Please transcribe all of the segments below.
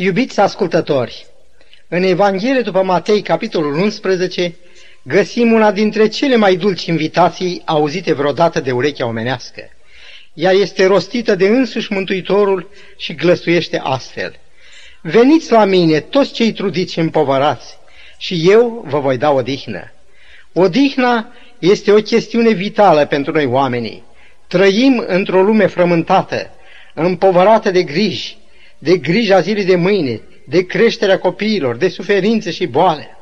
Iubiți ascultători, în Evanghelie după Matei, capitolul 11, găsim una dintre cele mai dulci invitații auzite vreodată de urechea omenească. Ea este rostită de însuși Mântuitorul și glăsuiește astfel. Veniți la mine, toți cei trudiți și împovărați, și eu vă voi da odihnă. Odihna este o chestiune vitală pentru noi oamenii. Trăim într-o lume frământată, împovărată de griji, de grija zilei de mâine, de creșterea copiilor, de suferințe și boale.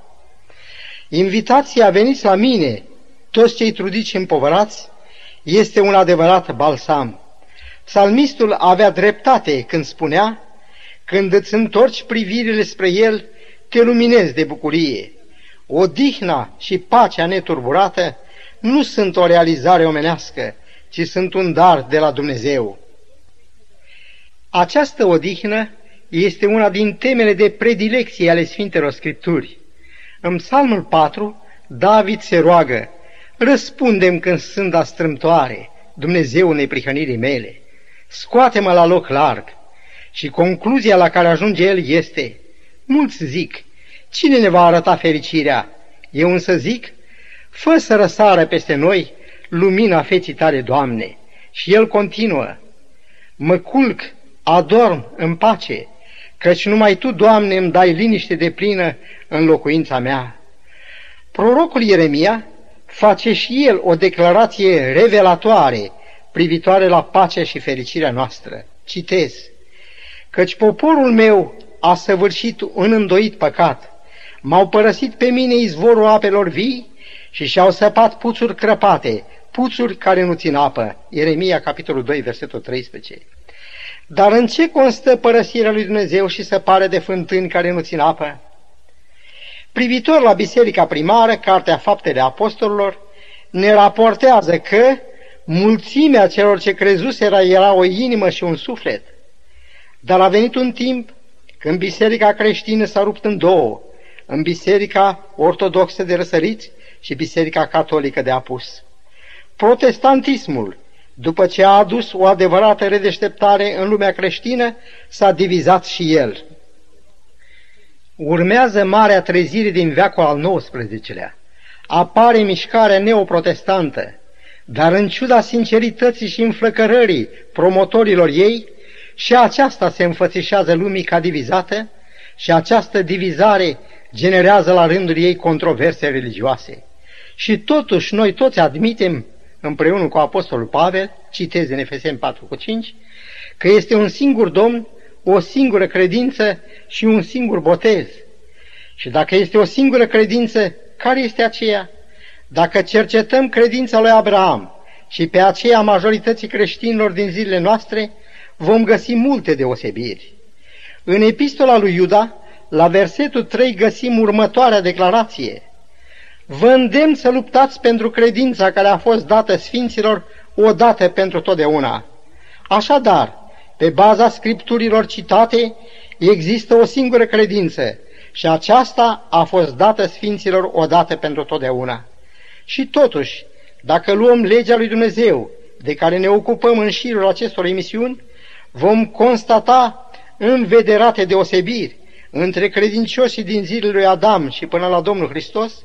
Invitația veniți la mine, toți cei trudiți și împovărați, este un adevărat balsam. Psalmistul avea dreptate când spunea, când îți întorci privirile spre el, te luminezi de bucurie. Odihna și pacea neturburată nu sunt o realizare omenească, ci sunt un dar de la Dumnezeu. Această odihnă este una din temele de predilecție ale Sfintelor Scripturi. În Psalmul 4, David se roagă, Răspundem când sunt astrâmtoare, Dumnezeu neprihănirii mele, scoate-mă la loc larg. Și concluzia la care ajunge el este, mulți zic, cine ne va arăta fericirea? Eu însă zic, fă să răsară peste noi lumina feții tale, Doamne. Și el continuă, mă culc, adorm în pace, căci numai Tu, Doamne, îmi dai liniște de plină în locuința mea. Prorocul Ieremia face și el o declarație revelatoare privitoare la pacea și fericirea noastră. Citez, căci poporul meu a săvârșit un îndoit păcat, m-au părăsit pe mine izvorul apelor vii și și-au săpat puțuri crăpate, puțuri care nu țin apă. Ieremia, capitolul 2, versetul 13. Dar în ce constă părăsirea lui Dumnezeu și săparea de fântâni care nu țin apă? Privitor la biserica primară, Cartea Faptele Apostolilor, ne raportează că mulțimea celor ce crezuseră era o inimă și un suflet. Dar a venit un timp când biserica creștină s-a rupt în două, în biserica ortodoxă de răsăriți și biserica catolică de apus. Protestantismul, după ce a adus o adevărată redeșteptare în lumea creștină, s-a divizat și el. Urmează marea trezire din veacul al XIX-lea. Apare mișcarea neoprotestantă, dar în ciuda sincerității și înflăcărării promotorilor ei, și aceasta se înfățișează lumii ca divizată și această divizare generează la rândul ei controverse religioase. Și totuși noi toți admitem, împreună cu Apostolul Pavel, citez în Efeseni 4 cu 5, că este un singur Domn, o singură credință și un singur botez. Și dacă este o singură credință, care este aceea? Dacă cercetăm credința lui Abraham și pe aceea majorității creștinilor din zilele noastre, vom găsi multe deosebiri. În epistola lui Iuda, la versetul 3 găsim următoarea declarație. Vă îndemn să luptați pentru credința care a fost dată sfinților odată pentru totdeauna. Așadar, pe baza scripturilor citate, există o singură credință și aceasta a fost dată sfinților odată pentru totdeauna. Și totuși, dacă luăm legea lui Dumnezeu, de care ne ocupăm în șirul acestor emisiuni, vom constata învederate deosebiri între credincioșii din zilele lui Adam și până la Domnul Hristos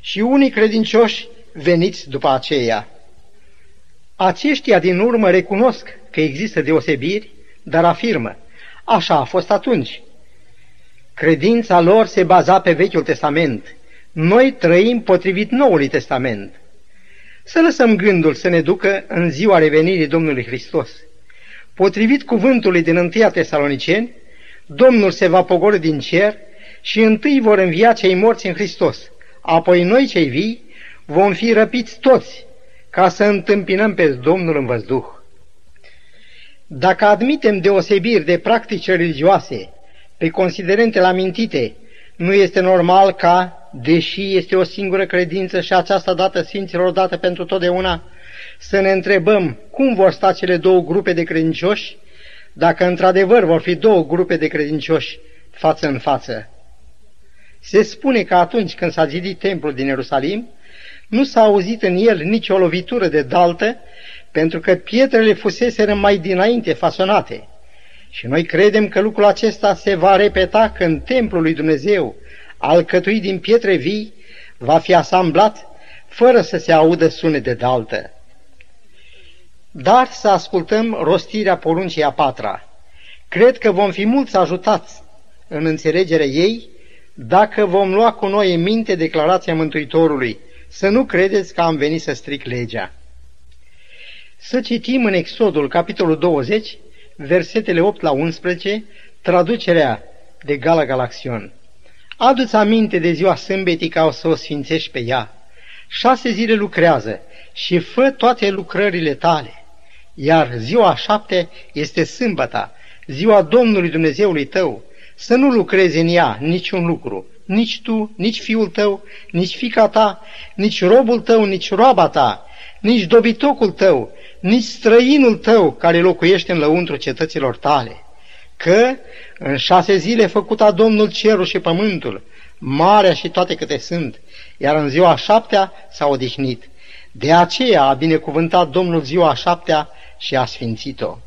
și unii credincioși veniți după aceea. Aceștia din urmă recunosc că există deosebiri, dar afirmă, așa a fost atunci. Credința lor se baza pe Vechiul Testament. Noi trăim potrivit Noului Testament. Să lăsăm gândul să ne ducă în ziua revenirii Domnului Hristos. Potrivit cuvântului din 1 Tesaloniceni, Domnul se va pogorâ din cer și întâi vor învia cei morți în Hristos. Apoi noi cei vii vom fi răpiți toți ca să întâmpinăm pe Domnul în văzduh. Dacă admitem deosebiri de practici religioase pe considerentele amintite, nu este normal ca, deși este o singură credință și aceasta dată Sfinților dată pentru totdeauna, să ne întrebăm cum vor sta cele două grupe de credincioși, dacă într-adevăr vor fi două grupe de credincioși față în față. Se spune că atunci când s-a zidit templul din Ierusalim, nu s-a auzit în el nicio lovitură de daltă, pentru că pietrele fuseseră mai dinainte fasonate. Și noi credem că lucrul acesta se va repeta când templul lui Dumnezeu, alcătuit din pietre vii, va fi asamblat fără să se audă sunet de daltă. Dar să ascultăm rostirea poruncii a patra. Cred că vom fi mulți ajutați în înțelegerea ei dacă vom lua cu noi în minte declarația Mântuitorului, să nu credeți că am venit să stric legea. Să citim în Exodul, capitolul 20, versetele 8 la 11, traducerea de Gala Galaxion. Adu-ți aminte de ziua sâmbetii ca o să o sfințești pe ea. Șase zile lucrează și fă toate lucrările tale. Iar ziua șapte este sâmbăta, ziua Domnului Dumnezeului tău, să nu lucrezi în ea niciun lucru, nici tu, nici fiul tău, nici fica ta, nici robul tău, nici roaba ta, nici dobitocul tău, nici străinul tău care locuiește în lăuntru cetăților tale. Că în șase zile făcuta Domnul cerul și pământul, marea și toate câte sunt, iar în ziua șaptea s-a odihnit. De aceea a binecuvântat Domnul ziua șaptea și a sfințit-o.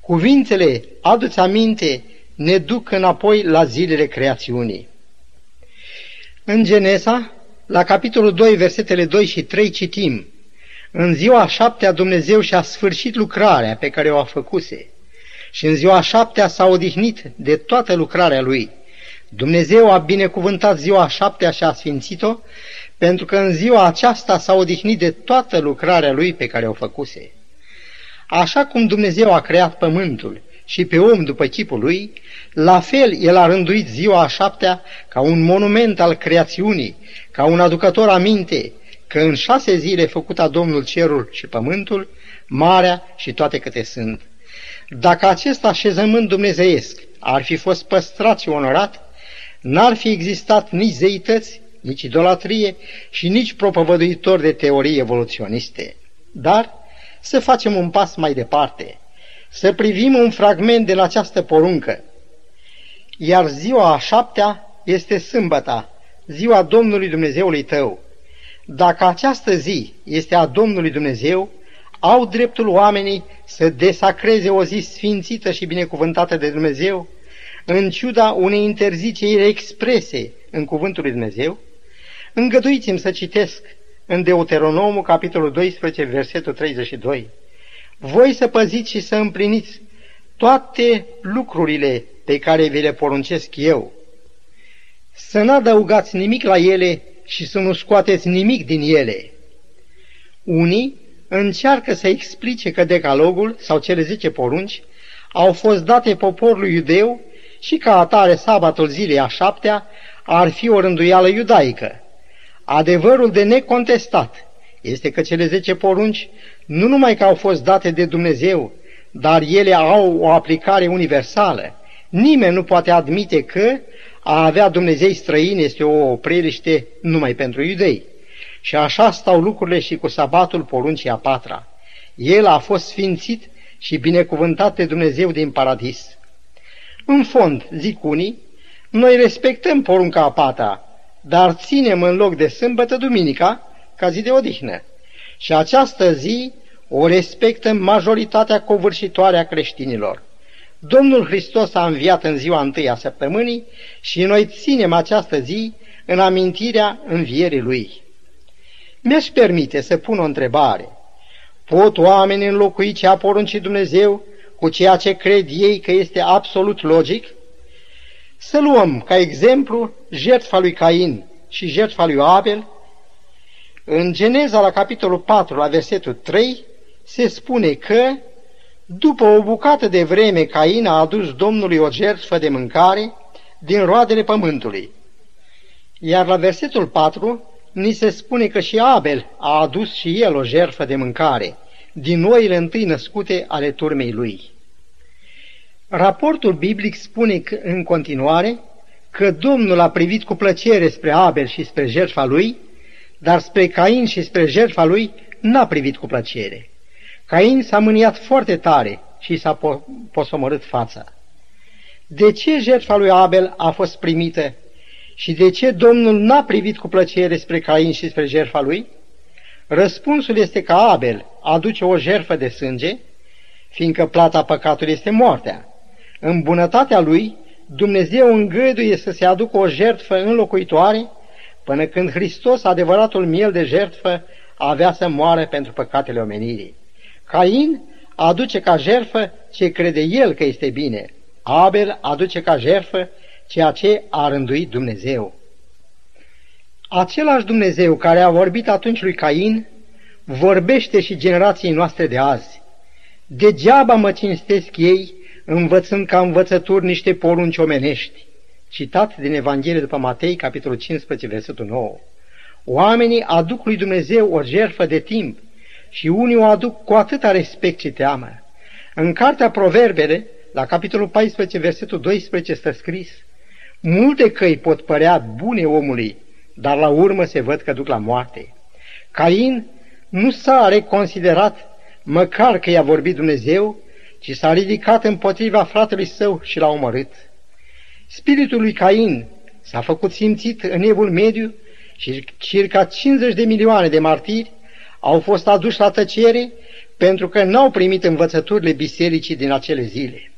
Cuvintele, adu-ți aminte, ne duc înapoi la zilele creațiunii. În Genesa, la capitolul 2, versetele 2 și 3 citim, În ziua șaptea Dumnezeu și-a sfârșit lucrarea pe care o a făcuse și în ziua șaptea s-a odihnit de toată lucrarea lui. Dumnezeu a binecuvântat ziua șaptea și a sfințit-o, pentru că în ziua aceasta s-a odihnit de toată lucrarea lui pe care o făcuse. Așa cum Dumnezeu a creat pământul și pe om după chipul lui, la fel el a rânduit ziua a șaptea ca un monument al creațiunii, ca un aducător aminte că în șase zile făcuta Domnul cerul și pământul, marea și toate câte sunt. Dacă acest așezământ dumnezeiesc ar fi fost păstrat și onorat, n-ar fi existat nici zeități, nici idolatrie și nici propovăduitor de teorii evoluționiste. Dar să facem un pas mai departe, să privim un fragment de la această poruncă. Iar ziua a șaptea este sâmbăta, ziua Domnului Dumnezeului tău. Dacă această zi este a Domnului Dumnezeu, au dreptul oamenii să desacreze o zi sfințită și binecuvântată de Dumnezeu, în ciuda unei interziceri exprese în cuvântul lui Dumnezeu? Îngăduiți-mi să citesc în Deuteronomul, capitolul 12, versetul 32. Voi să păziți și să împliniți toate lucrurile pe care vi le poruncesc eu. Să nu adăugați nimic la ele și să nu scoateți nimic din ele. Unii încearcă să explice că decalogul sau cele zece porunci au fost date poporului iudeu și ca atare sabatul zilei a șaptea ar fi o rânduială iudaică. Adevărul de necontestat este că cele zece porunci nu numai că au fost date de Dumnezeu, dar ele au o aplicare universală. Nimeni nu poate admite că a avea Dumnezei străini este o preliște numai pentru iudei. Și așa stau lucrurile și cu sabatul poruncii a patra. El a fost sfințit și binecuvântat de Dumnezeu din paradis. În fond, zic unii, noi respectăm porunca a patra, dar ținem în loc de sâmbătă duminica ca zi de odihnă. Și această zi o respectă majoritatea covârșitoare a creștinilor. Domnul Hristos a înviat în ziua întâi a săptămânii și noi ținem această zi în amintirea învierii Lui. Mi-aș permite să pun o întrebare. Pot oamenii înlocui ce a poruncit Dumnezeu cu ceea ce cred ei că este absolut logic? Să luăm ca exemplu jertfa lui Cain și jertfa lui Abel. În Geneza, la capitolul 4, la versetul 3, se spune că după o bucată de vreme Cain a adus Domnului o jertfă de mâncare din roadele pământului. Iar la versetul 4 ni se spune că și Abel a adus și el o jertfă de mâncare din oile întâi născute ale turmei lui. Raportul biblic spune că, în continuare că Domnul a privit cu plăcere spre Abel și spre jertfa lui, dar spre Cain și spre jertfa lui n-a privit cu plăcere. Cain s-a mâniat foarte tare și s-a po- posomorât fața. De ce jertfa lui Abel a fost primită și de ce Domnul n-a privit cu plăcere spre Cain și spre jertfa lui? Răspunsul este că Abel aduce o jertfă de sânge, fiindcă plata păcatului este moartea, În bunătatea lui, Dumnezeu îngăduie să se aducă o jertfă înlocuitoare, până când Hristos, adevăratul miel de jertfă, avea să moară pentru păcatele omenirii. Cain aduce ca jertfă ce crede el că este bine. Abel aduce ca jertfă ceea ce a rânduit Dumnezeu. Același Dumnezeu care a vorbit atunci lui Cain, vorbește și generației noastre de azi. Degeaba mă cinstesc ei, învățând ca învățături niște porunci omenești. Citat din Evanghelie după Matei, capitolul 15, versetul 9. Oamenii aduc lui Dumnezeu o jertfă de timp și unii o aduc cu atâta respect și teamă. În cartea Proverbele, la capitolul 14, versetul 12, stă scris Multe căi pot părea bune omului, dar la urmă se văd că duc la moarte. Cain nu s-a reconsiderat măcar că i-a vorbit Dumnezeu, ci s-a ridicat împotriva fratelui său și l-a omorât. Spiritul lui Cain s-a făcut simțit în evul mediu și circa 50 de milioane de martiri au fost aduși la tăcere pentru că n-au primit învățăturile bisericii din acele zile.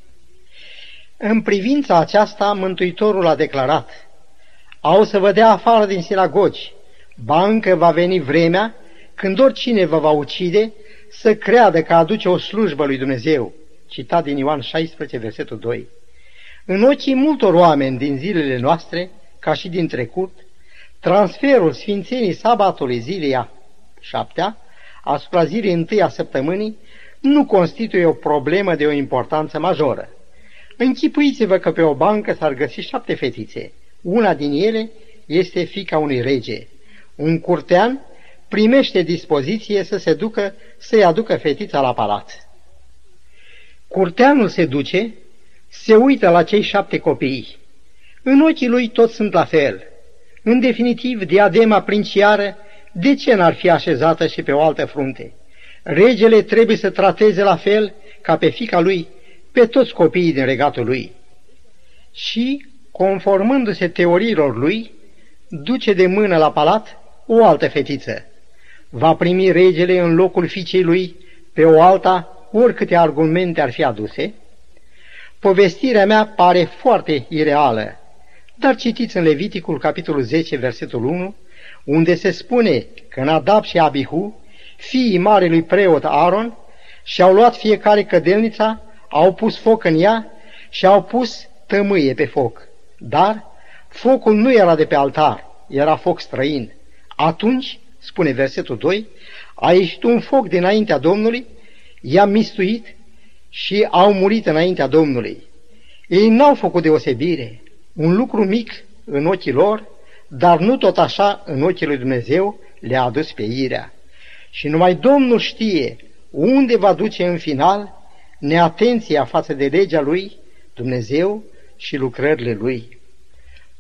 În privința aceasta, Mântuitorul a declarat, au să vă dea afară din sinagogi, bancă va veni vremea când oricine vă va ucide să creadă că aduce o slujbă lui Dumnezeu. Citat din Ioan 16, versetul 2. În ochii multor oameni din zilele noastre, ca și din trecut, transferul sfințenii sabatului zilei a șaptea asupra zilei întâi a săptămânii nu constituie o problemă de o importanță majoră. Închipuiți-vă că pe o bancă s-ar găsi șapte fetițe. Una din ele este fica unui rege. Un curtean primește dispoziție să se ducă să-i aducă fetița la palat. Curteanul se duce, se uită la cei șapte copii. În ochii lui toți sunt la fel. În definitiv, diadema princiară, de ce n-ar fi așezată și pe o altă frunte? Regele trebuie să trateze la fel ca pe fica lui pe toți copiii din regatul lui. Și, conformându-se teoriilor lui, duce de mână la palat o altă fetiță. Va primi regele în locul fiicei lui pe o alta, oricâte argumente ar fi aduse? Povestirea mea pare foarte ireală, dar citiți în Leviticul, capitolul 10, versetul 1, unde se spune că Nadab și Abihu, fiii marelui preot Aaron, și-au luat fiecare cădelnița au pus foc în ea și au pus tămâie pe foc. Dar focul nu era de pe altar, era foc străin. Atunci, spune versetul 2, a ieșit un foc dinaintea Domnului, i-a mistuit și au murit înaintea Domnului. Ei n-au făcut deosebire, un lucru mic în ochii lor, dar nu tot așa în ochii lui Dumnezeu le-a adus pe irea. Și numai Domnul știe unde va duce în final neatenția față de legea lui, Dumnezeu și lucrările lui.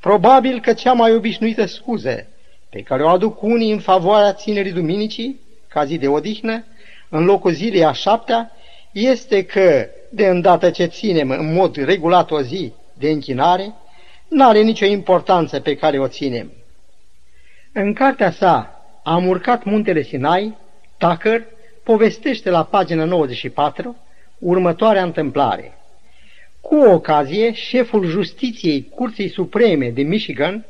Probabil că cea mai obișnuită scuză pe care o aduc unii în favoarea ținerii duminicii, ca zi de odihnă, în locul zilei a șaptea, este că, de îndată ce ținem în mod regulat o zi de închinare, n-are nicio importanță pe care o ținem. În cartea sa, Am urcat muntele Sinai, Tucker povestește la pagina 94 următoarea întâmplare. Cu o ocazie, șeful justiției Curții Supreme de Michigan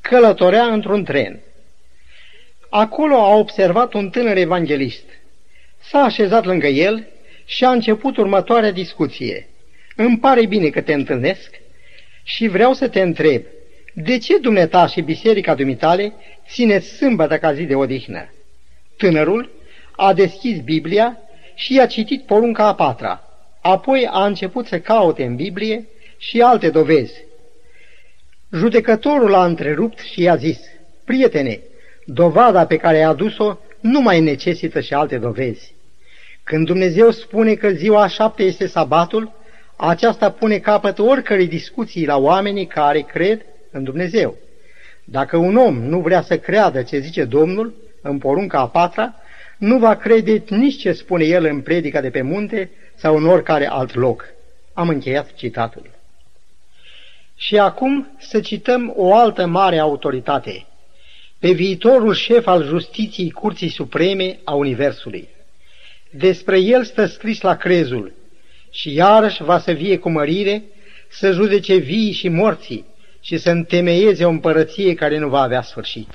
călătorea într-un tren. Acolo a observat un tânăr evanghelist. S-a așezat lângă el și a început următoarea discuție. Îmi pare bine că te întâlnesc și vreau să te întreb, de ce dumneata și biserica dumitale țineți sâmbătă ca zi de odihnă? Tânărul a deschis Biblia și i-a citit porunca a patra. Apoi a început să caute în Biblie și alte dovezi. Judecătorul a întrerupt și i-a zis, Prietene, dovada pe care ai adus-o nu mai necesită și alte dovezi. Când Dumnezeu spune că ziua a șapte este sabatul, aceasta pune capăt oricărei discuții la oamenii care cred în Dumnezeu. Dacă un om nu vrea să creadă ce zice Domnul în porunca a patra, nu va crede nici ce spune el în predica de pe munte sau în oricare alt loc. Am încheiat citatul. Și acum să cităm o altă mare autoritate, pe viitorul șef al justiției Curții Supreme a Universului. Despre el stă scris la crezul și iarăși va să vie cu mărire să judece vii și morții și să întemeieze o împărăție care nu va avea sfârșit.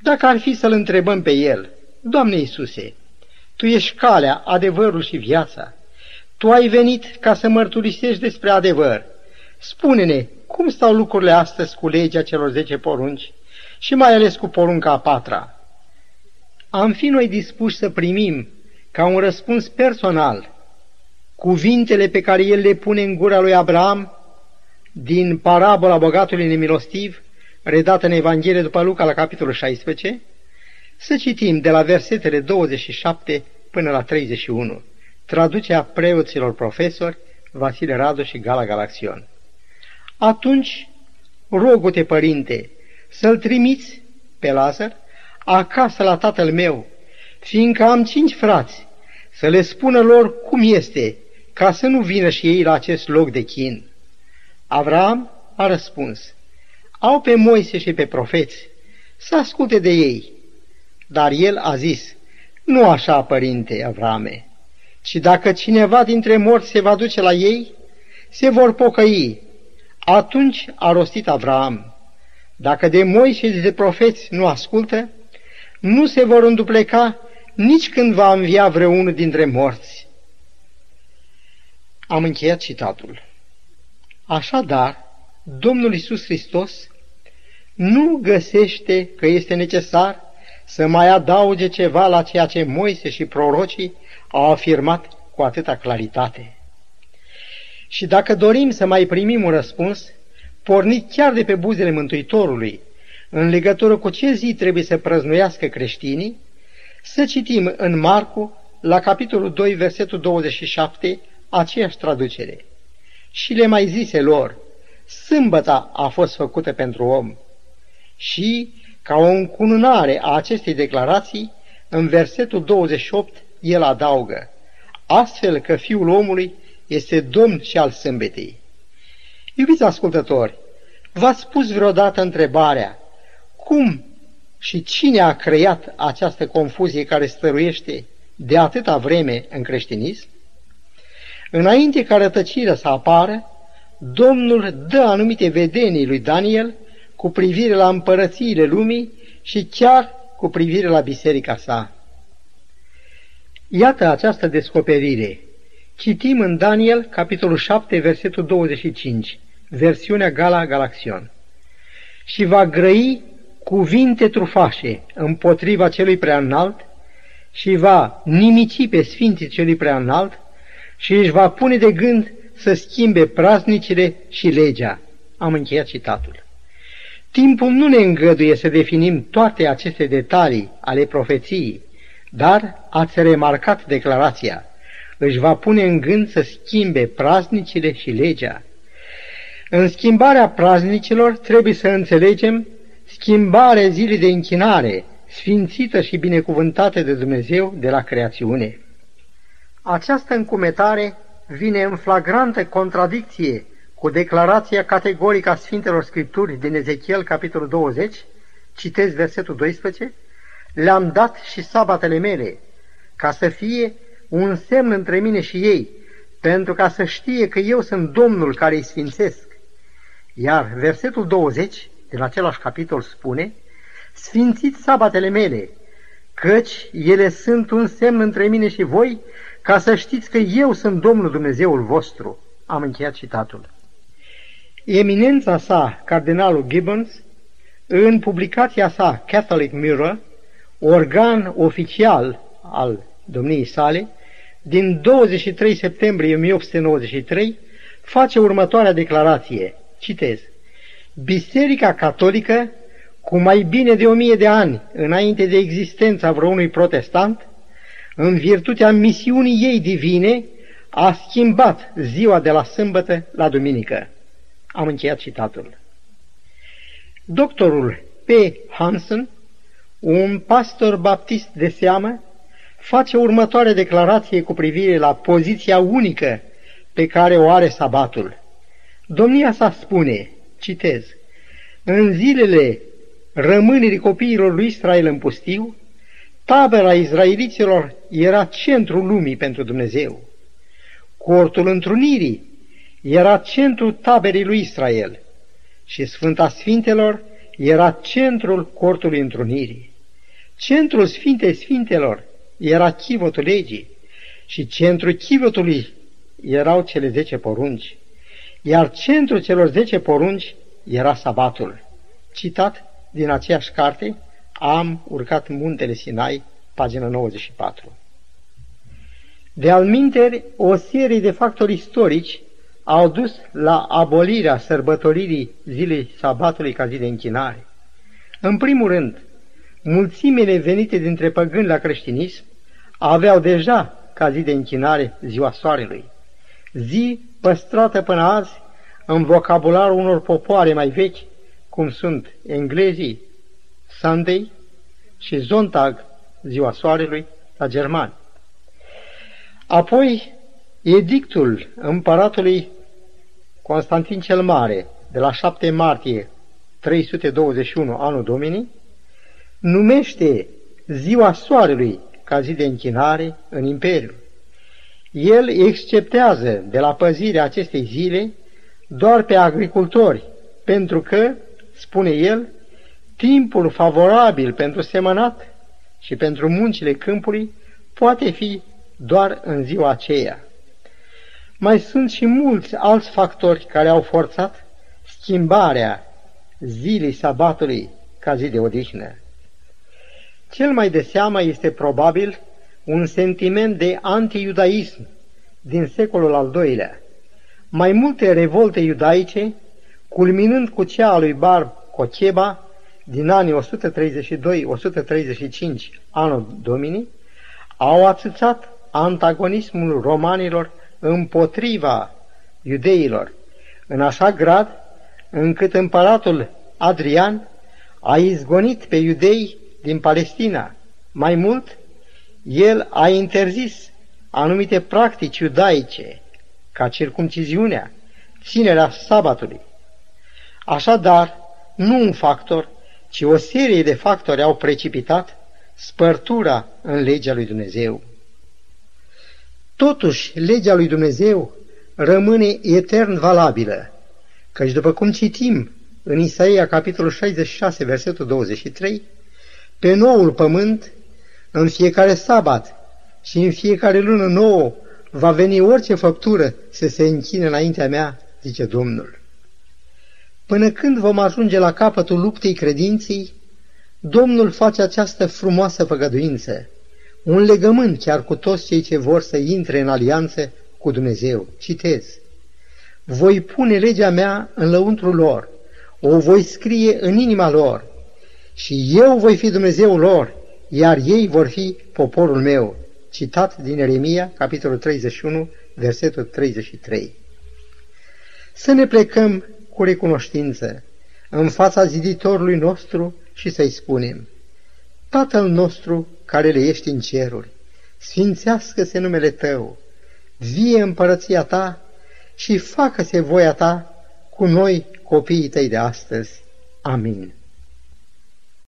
Dacă ar fi să-L întrebăm pe El, Doamne Iisuse, Tu ești calea, adevărul și viața. Tu ai venit ca să mărturisești despre adevăr. Spune-ne, cum stau lucrurile astăzi cu legea celor zece porunci și mai ales cu porunca a patra? Am fi noi dispuși să primim, ca un răspuns personal, cuvintele pe care el le pune în gura lui Abraham din parabola bogatului nemilostiv, redată în Evanghelie după Luca la capitolul 16, să citim de la versetele 27 până la 31, traducerea preoților profesori Vasile Radu și Gala Galaxion. Atunci, rogu-te, părinte, să-l trimiți pe Lazar acasă la tatăl meu, fiindcă am cinci frați, să le spună lor cum este, ca să nu vină și ei la acest loc de chin. Avram a răspuns, au pe Moise și pe profeți, să asculte de ei. Dar el a zis, nu așa, părinte Avrame, ci dacă cineva dintre morți se va duce la ei, se vor pocăi. Atunci a rostit Avram, dacă de Moise și de profeți nu ascultă, nu se vor îndupleca nici când va învia vreunul dintre morți. Am încheiat citatul. Așadar, Domnul Isus Hristos nu găsește că este necesar să mai adauge ceva la ceea ce Moise și prorocii au afirmat cu atâta claritate. Și dacă dorim să mai primim un răspuns, pornit chiar de pe buzele Mântuitorului, în legătură cu ce zi trebuie să prăznuiască creștinii, să citim în Marcu, la capitolul 2, versetul 27, aceeași traducere. Și le mai zise lor, sâmbăta a fost făcută pentru om. Și, ca o încununare a acestei declarații, în versetul 28, el adaugă, astfel că Fiul omului este Domn și al sâmbetei. Iubiți ascultători, v-ați pus vreodată întrebarea, cum și cine a creat această confuzie care stăruiește de atâta vreme în creștinism? Înainte ca rătăcirea să apară, Domnul dă anumite vedenii lui Daniel cu privire la împărățiile lumii și chiar cu privire la biserica sa. Iată această descoperire. Citim în Daniel, capitolul 7, versetul 25, versiunea Gala Galaxion. Și va grăi cuvinte trufașe împotriva celui prea înalt și va nimici pe sfinții celui prea înalt și își va pune de gând să schimbe praznicile și legea. Am încheiat citatul. Timpul nu ne îngăduie să definim toate aceste detalii ale profeției, dar ați remarcat declarația. Își va pune în gând să schimbe praznicile și legea. În schimbarea praznicilor trebuie să înțelegem schimbarea zilei de închinare, sfințită și binecuvântată de Dumnezeu de la creațiune. Această încumetare vine în flagrantă contradicție cu declarația categorică a Sfintelor Scripturi din Ezechiel, capitolul 20, citez versetul 12, Le-am dat și sabatele mele, ca să fie un semn între mine și ei, pentru ca să știe că eu sunt Domnul care îi sfințesc. Iar versetul 20 din același capitol spune, Sfințiți sabatele mele, căci ele sunt un semn între mine și voi, ca să știți că eu sunt Domnul Dumnezeul vostru. Am încheiat citatul. Eminența sa, cardinalul Gibbons, în publicația sa Catholic Mirror, organ oficial al domniei sale, din 23 septembrie 1893, face următoarea declarație. Citez. Biserica catolică, cu mai bine de o mie de ani înainte de existența vreunui protestant, în virtutea misiunii ei divine, a schimbat ziua de la sâmbătă la duminică. Am încheiat citatul. Doctorul P. Hansen, un pastor baptist de seamă, face următoare declarație cu privire la poziția unică pe care o are sabatul. Domnia sa spune, citez, în zilele rămânerii copiilor lui Israel în pustiu, tabăra izraeliților era centrul lumii pentru Dumnezeu. Cortul întrunirii era centrul taberii lui Israel și Sfânta Sfintelor era centrul cortului întrunirii. Centrul Sfintei Sfintelor era chivotul legii și centrul chivotului erau cele zece porunci, iar centrul celor zece porunci era sabatul. Citat din aceeași carte, am urcat muntele Sinai, pagina 94. De alminteri, o serie de factori istorici au dus la abolirea sărbătoririi zilei sabatului ca zi de închinare. În primul rând, mulțimile venite dintre păgâni la creștinism aveau deja ca zi de închinare ziua soarelui, zi păstrată până azi în vocabularul unor popoare mai vechi, cum sunt englezii, Sunday și Zontag, ziua soarelui, la germani. Apoi, edictul împăratului Constantin cel Mare, de la 7 martie 321 anul Domini, numește ziua soarelui ca zi de închinare în Imperiu. El exceptează de la păzirea acestei zile doar pe agricultori, pentru că, spune el, timpul favorabil pentru semănat și pentru muncile câmpului poate fi doar în ziua aceea. Mai sunt și mulți alți factori care au forțat schimbarea zilei sabatului ca zi de odihnă. Cel mai de seamă este probabil un sentiment de anti-iudaism din secolul al doilea. Mai multe revolte iudaice, culminând cu cea a lui Bar Cocheba din anii 132-135 anul Domini, au atâțat antagonismul romanilor împotriva iudeilor, în așa grad încât împăratul Adrian a izgonit pe iudei din Palestina. Mai mult, el a interzis anumite practici iudaice, ca circumciziunea, ținerea sabatului. Așadar, nu un factor, ci o serie de factori au precipitat spărtura în legea lui Dumnezeu. Totuși, legea lui Dumnezeu rămâne etern valabilă, căci după cum citim în Isaia capitolul 66, versetul 23, pe noul pământ, în fiecare sabat și în fiecare lună nouă, va veni orice făptură să se închine înaintea mea, zice Domnul. Până când vom ajunge la capătul luptei credinței, Domnul face această frumoasă făgăduință, un legământ chiar cu toți cei ce vor să intre în alianță cu Dumnezeu. Citez. Voi pune legea mea în lăuntru lor, o voi scrie în inima lor și eu voi fi Dumnezeul lor, iar ei vor fi poporul meu. Citat din Eremia, capitolul 31, versetul 33. Să ne plecăm cu recunoștință în fața ziditorului nostru și să-i spunem, Tatăl nostru care le ești în ceruri, sfințească-se numele Tău, vie împărăția Ta și facă-se voia Ta cu noi, copiii Tăi de astăzi. Amin.